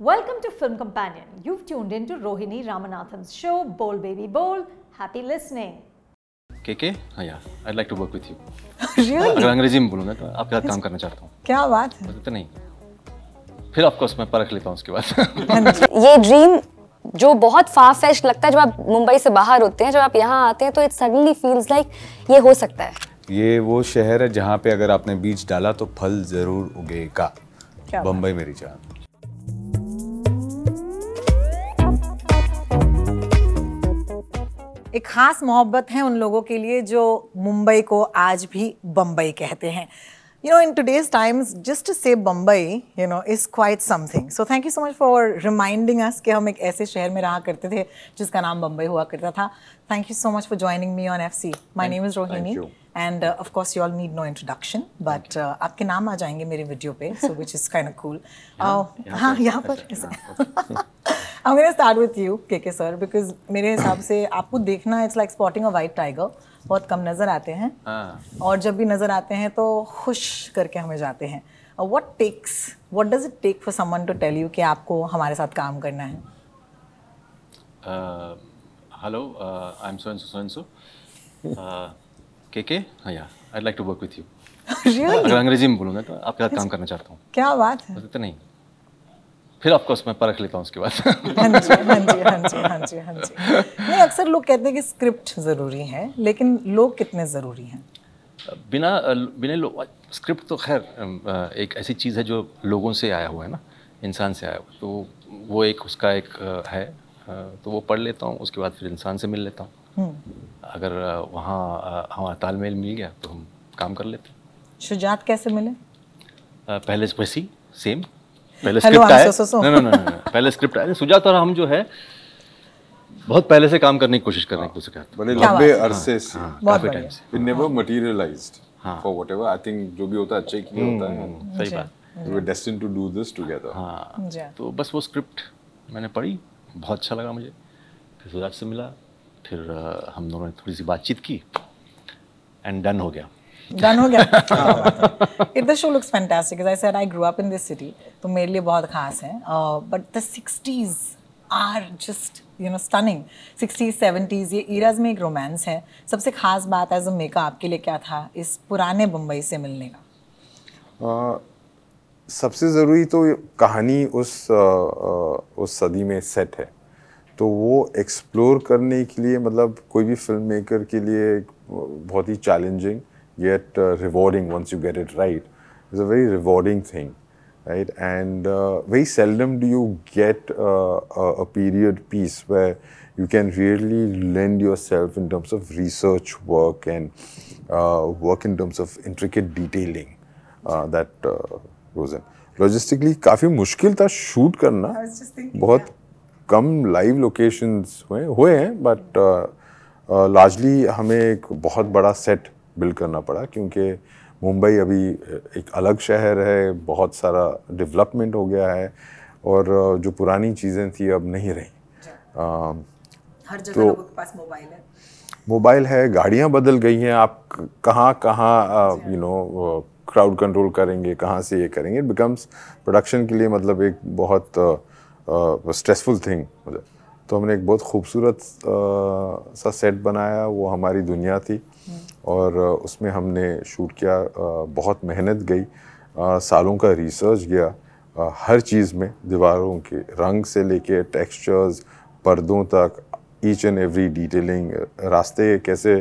Welcome to Film Companion. You've tuned into Rohini Ramanathan's show, Bowl Baby Bowl. Happy listening. K K हाँ यार I like to work with you Really? अगर अंग्रेज़ी में बोलूँगा तो आपके साथ काम करना चाहता हूँ। क्या बात है? तो नहीं फिर ऑफ़ कोर्स मैं परख लेता हूँ उसके बाद। हाँ ये ड्रीम जो बहुत फार फेस्ट लगता है जब आप मुंबई से बाहर होते हैं जब आप यहाँ आते हैं तो इट सडनली फील्स लाइक ये हो सकता है। ये वो शहर है जहाँ पे अगर आपने बीज डाला तो फल ज़रूर उगेगा। क्या बम्बई मेरी जान। एक खास मोहब्बत है उन लोगों के लिए जो मुंबई को आज भी बम्बई कहते हैं। You know in today's times just say Bambai you know is quite something so thank you so much for reminding us कि हम एक ऐसे शहर में रहा करते थे जिसका नाम बम्बई हुआ करता था। Thank you so much for joining me on F C my name is Rohini you. And of course you all need no introduction but आपके नाम आ जाएँगे मेरे वीडियो पे so which is kind cool हाँ यहाँ पर I'm going to start with you, KK sir, because मेरे हिसाब से आपको देखना it's like spotting a white tiger बहुत कम नज़र आते हैं। हाँ। और जब भी नज़र आते हैं तो खुश करके हमें जाते हैं। What takes what does it take for someone to tell you कि आपको हमारे साथ काम करना है? Hello I am so and so K K हाँ यार I like to work with you अगर अंग्रेज़ी में बोलूँगा तो आपके साथ काम करना चाहता हूँ। क्या बात है। तो नहीं फिर ऑफ़ कोर्स मैं परख लेता हूँ उसके बाद। हाँ जी हाँ जी हाँ जी हाँ जी हाँ जी। नहीं अक्सर लोग कहते हैं कि स्क्रिप्ट ज़रूरी है लेकिन लोग कितने ज़रूरी हैं? बिना बिना लो स्क्रिप्ट तो खैर एक ऐसी चीज़ है जो लोगों से आया हुआ है ना इंसान से आया हुआ तो वो एक उसका एक है तो वो पढ़ लेता हूँ उसके बाद फिर इंसान से मिल लेता हूँ। अगर अ, वहाँ हमारा तालमेल मिल गया तो हम काम कर लेते हैं। शुजात कैसे मिले? पहले वैसी सेम पहले स्क्रिप्ट आया. नहीं नहीं नहीं पहले स्क्रिप्ट आया। सुजात और हम जो है बहुत पहले से काम करने की कोशिश कर रहे हैं एक दूसरे के साथ बड़े लंबे अरसे से। काफ़ी टाइम से। It never materialized हाँ। for whatever. I think जो भी होता है अच्छे के लिए होता है। सही बात। we were destined to do this together. हाँ जी। तो बस वो स्क्रिप्ट मैंने पढ़ी बहुत अच्छा लगा मुझे। फिर सुजात से मिला फिर हम दोनों ने थोड़ी सी बातचीत की एंड डन हो गया। डन हो गया। It the show looks fantastic I said I grow up in this city तो मेरे लिए बहुत खास है। But the 60s are just you know stunning 60s 70s ये इराज में एक रोमांस है। सबसे खास बात एज अ मेका आपके लिए क्या था? इस पुराने बम्बई से मिलने का। आ, सबसे ज़रूरी तो कहानी उस आ, आ, उस सदी में सेट है। तो वो एक्सप्लोर करने के लिए मतलब कोई भी फ़िल्म मेकर के लिए बहुत ही challenging yet rewarding once you get it right is a very rewarding thing right and uh, very seldom do you get uh, a, a period piece where you can really lend yourself in terms of research work and uh, work in terms of intricate detailing uh, that uh, goes in logistically काफ़ी मुश्किल था shoot करना बहुत come live locations हुए हुए हैं but largely हमें एक बहुत बड़ा सेट बिल्ड करना पड़ा क्योंकि मुंबई अभी एक अलग शहर है बहुत सारा डेवलपमेंट हो गया है और uh, जो पुरानी चीज़ें थी अब नहीं रही। uh, हर जगह तो- लोगों के पास मोबाइल है। मोबाइल है गाड़ियाँ बदल गई हैं आप कहाँ कहाँ यू नो क्राउड कंट्रोल करेंगे कहाँ से ये करेंगे इट बिकम्स प्रोडक्शन के लिए मतलब एक बहुत स्ट्रेसफुल थिंग तो हमने एक बहुत खूबसूरत uh, सा सेट बनाया वो हमारी दुनिया थी। और उसमें हमने शूट किया बहुत मेहनत गई। सालों का रिसर्च गया हर चीज़ में, दीवारों के रंग से लेके टेक्सचर्स, पर्दों तक ईच एंड एवरी डिटेलिंग रास्ते कैसे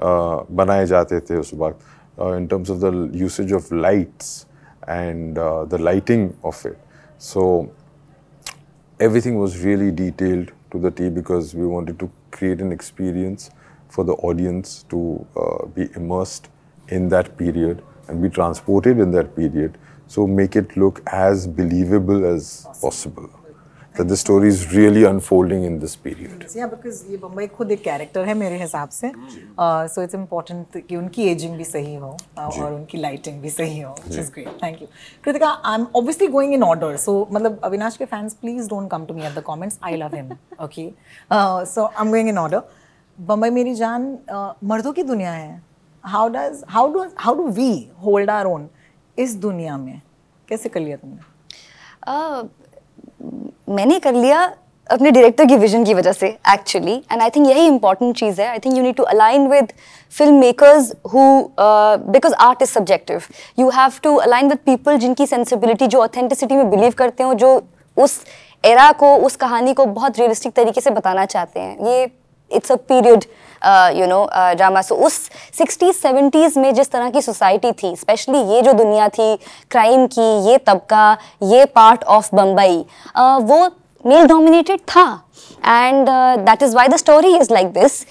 बनाए जाते थे उस वक्त in terms of the usage of lights and the lighting of it so everything was really detailed to the T because we wanted to create an experience for the audience to uh, be immersed in that period and be transported in that period. So make it look as believable as possible. That the story is really unfolding in this period. या because ये बम्बई खुद एक character है मेरे हिसाब से so it's important कि उनकी एजिंग भी सही हो uh, और उनकी लाइटिंग भी सही हो which is great thank you Kritika I am obviously going in order so मतलब अविनाश के fans please don't come to me at the comments I love him okay so I am going in order Bombay मेरी जान uh, मर्दों की दुनिया है। How does how do how do we hold our own इस दुनिया में? कैसे कर लिया तुमने? अ, मैंने कर लिया अपने डायरेक्टर की विजन की वजह से एक्चुअली एंड आई थिंक यही इंपॉर्टेंट चीज़ है। I think you need to align with film makers who because art is subjective you have to align with people जिनकी सेंसिबिलिटी जो ऑथेंटिसिटी में बिलीव करते हो जो उस एरा को उस कहानी को बहुत रियलिस्टिक तरीके से बताना चाहते हैं। ये it's a period you know drama so उस सिक्सटीज सेवेंटीज में जिस तरह की सोसाइटी थी स्पेशली ये जो दुनिया थी क्राइम की, ये तबका, ये पार्ट ऑफ़ बम्बई वो मेल डोमिनेटेड था. And that is why the story is like this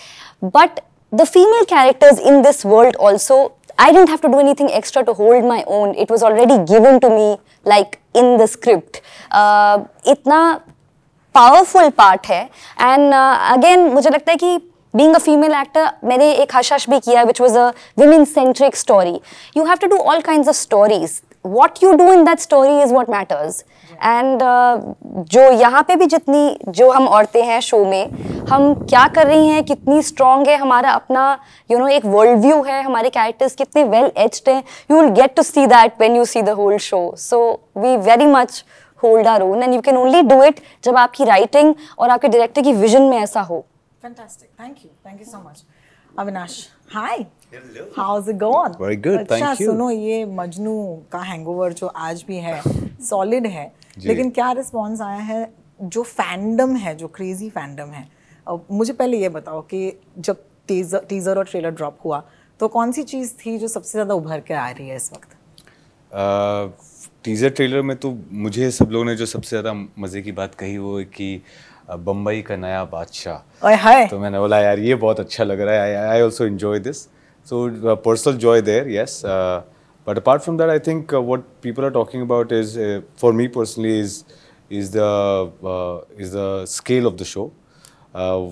but the female characters in this world also I don't have to do anything extra to hold my own it was already given to me like in the script इतना powerful part है. And again uh, मुझे लगता है कि being a female actor मैंने एक Hush भी किया which was a women centric story you have to do all kind of stories what you do in that story is what matters and जो यहाँ पे भी जितनी जो हम औरतें हैं शो में हम क्या कर रही हैं कितनी स्ट्रॉन्ग है हमारा अपना यू नो एक वर्ल्ड व्यू है हमारे कैरेक्टर्स कितने वेल एज्ड हैं you will get to see that when you see the whole show so we very much hold our own and you can only do it जब आपकी writing और आपके director की vision में ऐसा हो Fantastic. Thank you. Thank you so much. Avinash, hi. How's it going? Very good, अच्छा. सुनो ये मजनू का हैंगओवर जो आज भी है सॉलिड है लेकिन क्या रिस्पॉन्स आया है जो फैंडम है जो क्रेजी फैंडम है अब मुझे पहले ये बताओ कि जब टीजर टीजर और ट्रेलर ड्रॉप हुआ तो कौन सी चीज़ थी जो सबसे ज़्यादा उभर के आ रही है इस वक्त टीज़र ट्रेलर में तो मुझे सब लोगों ने जो सबसे ज़्यादा मज़े की बात कही वो कि बम्बई का नया बादशाह। तो मैंने बोला यार ये बहुत अच्छा लग रहा है। I also enjoy this so personal joy there yes but apart from that I think what people are talking about is for me personally is is the uh, is the scale of the show. Uh,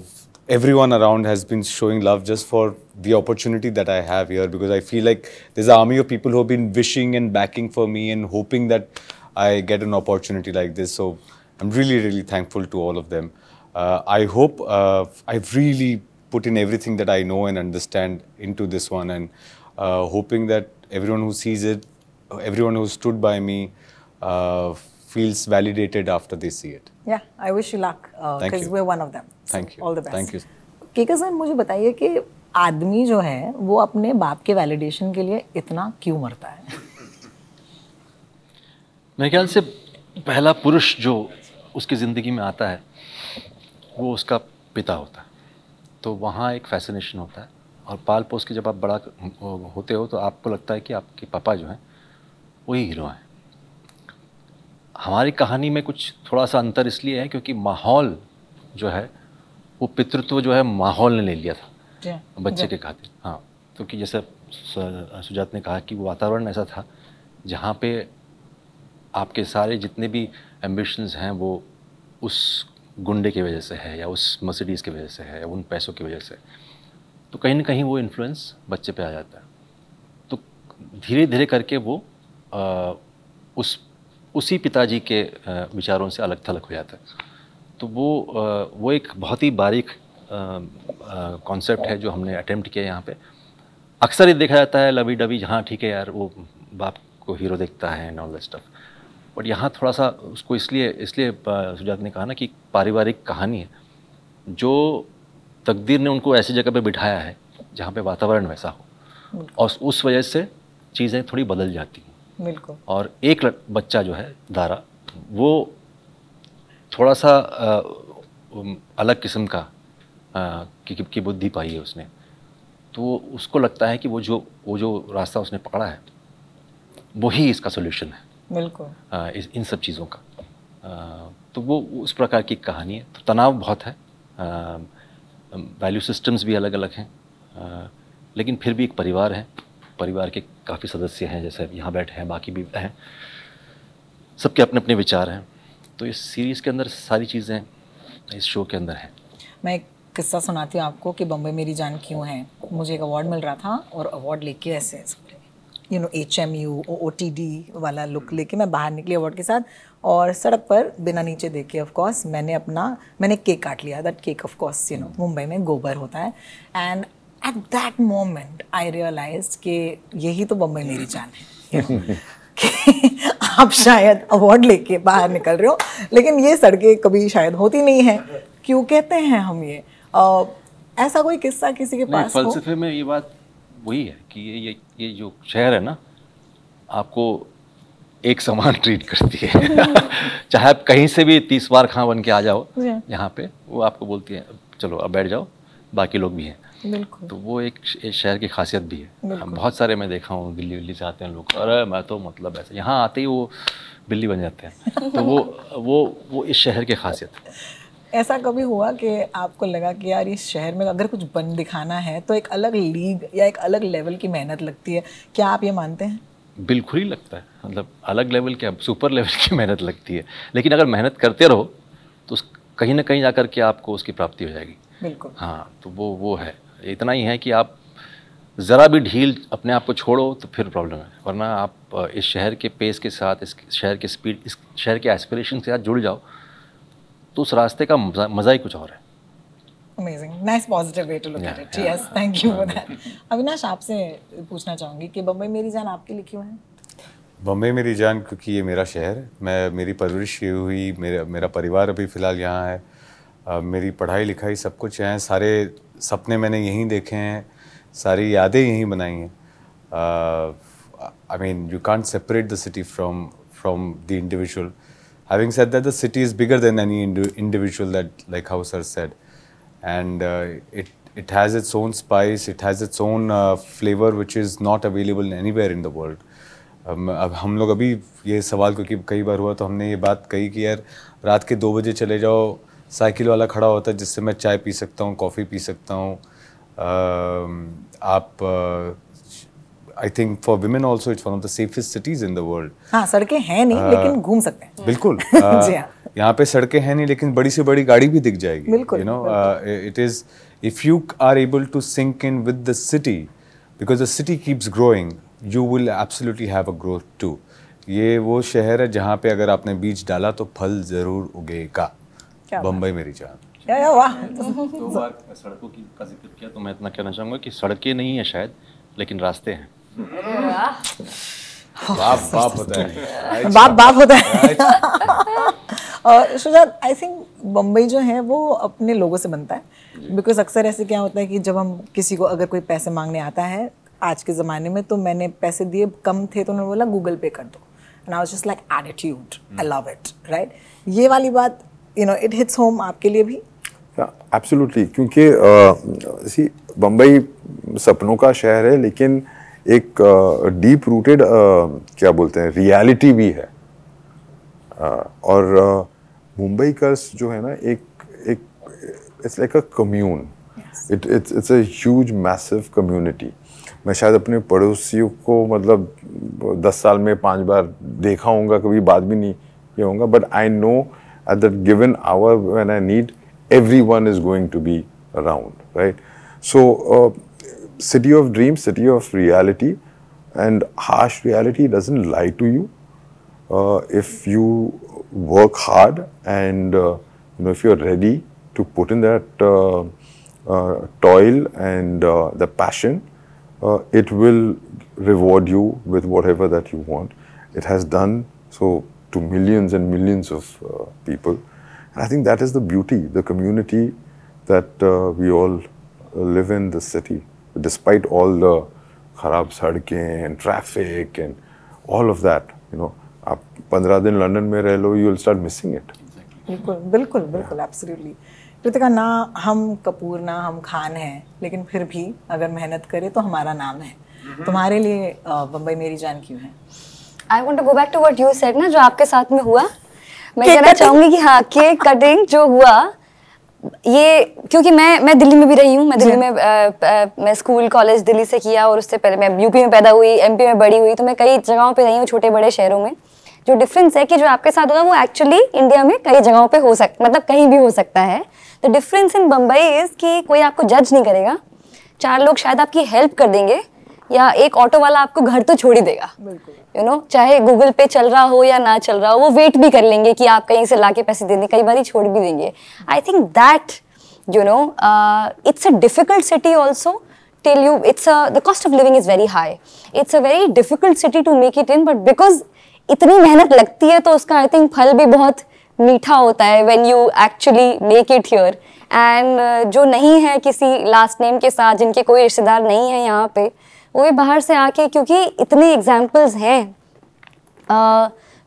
everyone around has been showing love just for the opportunity that I have here because I feel like there's an army of people who have been wishing and backing for me and hoping that I get an opportunity like this. So I'm really really thankful to all of them. Uh, I hope uh, I've really put in everything that I know and understand into this one and uh, hoping that everyone who sees it, everyone who stood by me, uh, feels validated after they see it. Yeah I wish you luck Thank because you. We one of them Thank you. All the best Thank you. KK sir मुझे बताइए कि आदमी जो है, वो अपने बाप के वैलिडेशन के लिए इतना क्यों मरता है? मेरे ख्याल से पहला पुरुष जो उसकी ज़िंदगी में आता है, वो उसका पिता होता है। तो वहाँ एक फैसिनेशन होता है। और पाल पोस के जब आप बड़ा होते हो तो आपको लगता है कि आपके पापा जो हैं वही हीरो हैं। हमारी कहानी में कुछ थोड़ा सा अंतर इसलिए है, क्योंकि माहौल जो है, वो पितृत्व जो है, माहौल ने ले लिया था। बच्चे के खातिर हाँ क्योंकि जैसे सु- सुजात ने कहा कि वो वातावरण ऐसा था जहाँ पे आपके सारे जितने भी एम्बिशंस हैं वो उस गुंडे की वजह से है या उस मर्सिडीज़ की वजह से है या उन पैसों की वजह से तो कहीं ना कहीं वो इन्फ्लुएंस बच्चे पे आ जाता है। तो धीरे धीरे करके वो आ, उस उसी पिताजी के आ, विचारों से अलग थलग हो जाता है। तो वो आ, वो एक बहुत ही बारीक कॉन्सेप्ट है जो हमने अटेम्प्ट किया यहाँ पे। अक्सर ये देखा जाता है लवी डबी हाँ ठीक है यार वो बाप को हीरो देखता है and all that stuff but यहाँ थोड़ा सा उसको इसलिए इसलिए सुजात ने कहा ना कि पारिवारिक कहानी है जो तकदीर ने उनको ऐसी जगह पे बिठाया है जहाँ पे वातावरण वैसा हो। और उस वजह से चीज़ें थोड़ी बदल जाती हैं। बिल्कुल। और एक बच्चा जो है दारा वो थोड़ा सा अलग किस्म का की, की बुद्धि पाई है उसने। तो उसको लगता है कि वो जो वो जो रास्ता उसने पकड़ा है वही इसका सोल्यूशन है। बिल्कुल। इस इन सब चीज़ों का। अ, तो वो उस प्रकार की कहानी है। तो तनाव बहुत है। वैल्यू सिस्टम्स भी अलग अलग हैं लेकिन फिर भी एक परिवार है। परिवार के काफ़ी सदस्य हैं जैसे यहाँ बैठे हैं बाकी भी हैं। सबके अपने अपने विचार हैं। तो इस सीरीज़ के अंदर सारी चीज़ें इस शो के अंदर हैं। मैं एक किस्सा सुनाती हूँ आपको कि बम्बई मेरी जान क्यों है। मुझे एक अवार्ड मिल रहा था और अवार्ड लेके ऐसे you know H M U O T D वाला लुक लेके मैं बाहर निकली अवार्ड के साथ और सड़क पर बिना नीचे देखे ऑफ़ कोर्स मैंने अपना, मैंने केक काट लिया। That cake of course you know Mumbai में गोबर होता है। And at that moment I realize कि यही तो बम्बई मेरी जान है। आप शायद अवार्ड लेके बाहर निकल रहे हो, लेकिन ये सड़कें कभी शायद होती नहीं है। क्यों कहते हैं हम ये? ऐसा कोई किस्सा किसी के पास हो? फलसफे में ये बात वही है कि ये ये ये जो शहर है ना आपको एक समान ट्रीट करती है। चाहे आप कहीं से भी तीस बार खां बन के आ जाओ यहाँ पे वो आपको बोलती है चलो अब बैठ जाओ बाकी लोग भी हैं। तो वो एक एक शहर की खासियत भी है। हम बहुत सारे मैं देखा हूँ दिल्ली विल्ली से आते हैं लोग अरे मैं तो मतलब ऐसे यहाँ आते ही वो बिल्ली बन जाते हैं। तो वो वो वो इस शहर की खासियत है। ऐसा कभी हुआ कि आपको लगा कि यार इस शहर में अगर कुछ बन दिखाना है तो एक अलग लीग या एक अलग लेवल की मेहनत लगती है? क्या आप ये मानते हैं? बिल्कुल ही लगता है। मतलब अलग लेवल के सुपर लेवल की मेहनत लगती है। लेकिन अगर मेहनत करते रहो तो कहीं ना कहीं जाकर के आपको उसकी प्राप्ति हो जाएगी। बिल्कुल। हाँ तो वो वो है। इतना ही है कि आप ज़रा भी ढील अपने आप को छोड़ो तो फिर प्रॉब्लम है। वरना आप इस शहर के पेस के साथ इस शहर के स्पीड इस शहर के एस्पिरेशन के साथ जुड़ जाओ तो उस रास्ते का मज़ा ही कुछ और है। Amazing nice positive way to look at it yes thank you for that Avinash आपसे पूछना चाहूँगी कि बम्बई मेरी जान आपके लिए क्यों है? बम्बई मेरी जान क्योंकि ये मेरा शहर है। मैं मेरी परवरिश ये हुई मेरा मेरा परिवार अभी फ़िलहाल यहाँ है। अ, मेरी पढ़ाई लिखाई सब कुछ है। सारे सपने मैंने यहीं देखे हैं। सारी यादें यहीं बनाई हैं। I mean you can't separate the city from from the individual having said that the city is bigger than any indi- individual that like how sir said and uh, it it has its own spice it has its own uh, flavor which is not available anywhere in the world um, अब हम लोग अभी ये सवाल क्योंकि कई बार हुआ तो हमने ये बात कही कि यार रात के दो बजे चले जाओ साइकिल वाला खड़ा होता है जिससे मैं चाय पी सकता हूँ कॉफ़ी पी सकता हूँ um, आप I think for women also it's one of the safest cities in the world हाँ सड़कें हैं नहीं लेकिन घूम सकते हैं। बिल्कुल। जी अ, हाँ। यहाँ पे सड़कें हैं नहीं लेकिन बड़ी से बड़ी गाड़ी भी दिख जाएगी बिल्कुल, you know it is if you are able to sync in with the city because the city keeps growing you will absolutely have a growth to ये वो शहर है जहाँ पे अगर आपने बीज डाला तो फल ज़रूर उगेगा। बम्बई मेरी जान। या या वाह। दो बार सड़कों की का ज़िक्र किया तो मैं इतना कहना चाहूँगा कि सड़कें नहीं है शायद लेकिन रास्ते हैं। बाप बाप होता है। बाप बाप होता है। और शुजात आई थिंक बम्बई जो है वो अपने लोगों से बनता है। बिकॉज़ अक्सर ऐसे क्या होता है कि जब हम किसी को अगर कोई पैसे मांगने आता है आज के ज़माने में तो मैंने पैसे दिए कम थे तो उन्होंने बोला गूगल पे कर दो। And I was just like attitude I love it right ये वाली बात you know it hits home आपके लिए भी? एब्सोल्युटली क्योंकि सी बम्बई सपनों का शहर है लेकिन एक डीप रूटेड क्या बोलते हैं रियलिटी भी है। और मुंबई कर्स जो है ना एक एक it's like a commune it it's it's a huge massive community मैं शायद अपने पड़ोसियों को मतलब दस साल में पाँच बार देखा होगा कभी बात भी नहीं किया होगा but I know at that given hour when I need everyone is going to be around, right? So, uh, city of dreams, city of reality, and harsh reality doesn't lie to you. Uh, if you work hard and uh, you know if you're ready to put in that uh, uh, toil and uh, the passion, uh, it will reward you with whatever that you want. It has done so to millions and millions of people. And I think that is the beauty, the community that we all live in the city, despite all the kharab sadkein and traffic and all of that. You know, आप पंद्रह दिन London में रह लो, you will start missing it. बिल्कुल बिल्कुल बिल्कुल absolutely Kritika ना हम कपूर ना हम खान हैं लेकिन फिर भी अगर मेहनत करें तो हमारा नाम है तुम्हारे लिए बम्बई मेरी जान क्यों है I want to go back to what you said ना जो आपके साथ में हुआ मैं कहना? चाहूँगी कि हाँ केक कटिंग जो हुआ ये क्योंकि मैं मैं दिल्ली में भी रही हूँ मैं दिल्ली में अ, अ, मैं स्कूल कॉलेज दिल्ली से किया और उससे पहले मैं यूपी में पैदा हुई एमपी में बड़ी हुई तो मैं कई जगहों पे रही हूँ छोटे बड़े शहरों में। जो डिफरेंस है कि जो आपके साथ हुआ वो एक्चुअली इंडिया में कई जगहों पे हो सकता मतलब कहीं भी हो सकता है। The difference in Bombay is कि कोई आपको जज नहीं करेगा। चार लोग शायद आपकी हेल्प कर देंगे या एक ऑटो वाला आपको घर तो छोड़ ही देगा यू नो चाहे गूगल पे चल रहा हो या ना चल रहा हो वो वेट भी कर लेंगे कि आप कहीं से लाके पैसे दे दें कई बार ही छोड़ भी देंगे I think that you know it's a difficult city also tell you it's a the cost of living is very high. It's a very difficult city to make it in, but because इतनी मेहनत लगती है तो उसका I think फल भी बहुत मीठा होता है when you actually make it here. And जो नहीं है किसी लास्ट नेम के साथ जिनके कोई रिश्तेदार नहीं है यहाँ पे वो भी बाहर से आके क्योंकि इतने एग्जाम्पल्स हैं।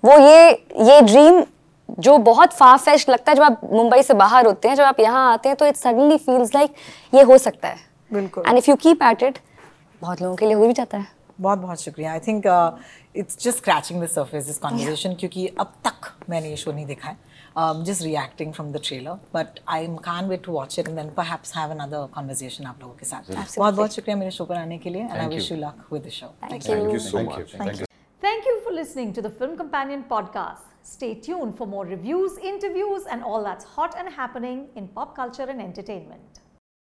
वो ये ये ड्रीम जो बहुत फार फेस्ट लगता है जब आप मुंबई से बाहर होते हैं जब आप यहाँ आते हैं तो इट सडनली फील्स लाइक ये हो सकता है। बिल्कुल। And if you keep at it बहुत लोगों के लिए हो भी जाता है। बहुत बहुत शुक्रिया। I think it's just scratching the surface this conversation क्योंकि अब तक मैंने ये शो नहीं देखा है। Just reacting from the trailer but I can't wait to watch it and then perhaps have another conversation आप लोगों के साथ बहुत बहुत शुक्रिया मेरे शो पर आने के लिए and I wish you luck with the show thank you. Thank you so Thank much. you. Thank you. Thank you for listening to the Film Companion podcast. Stay tuned for more reviews, interviews, and all that's hot and happening in pop culture and entertainment.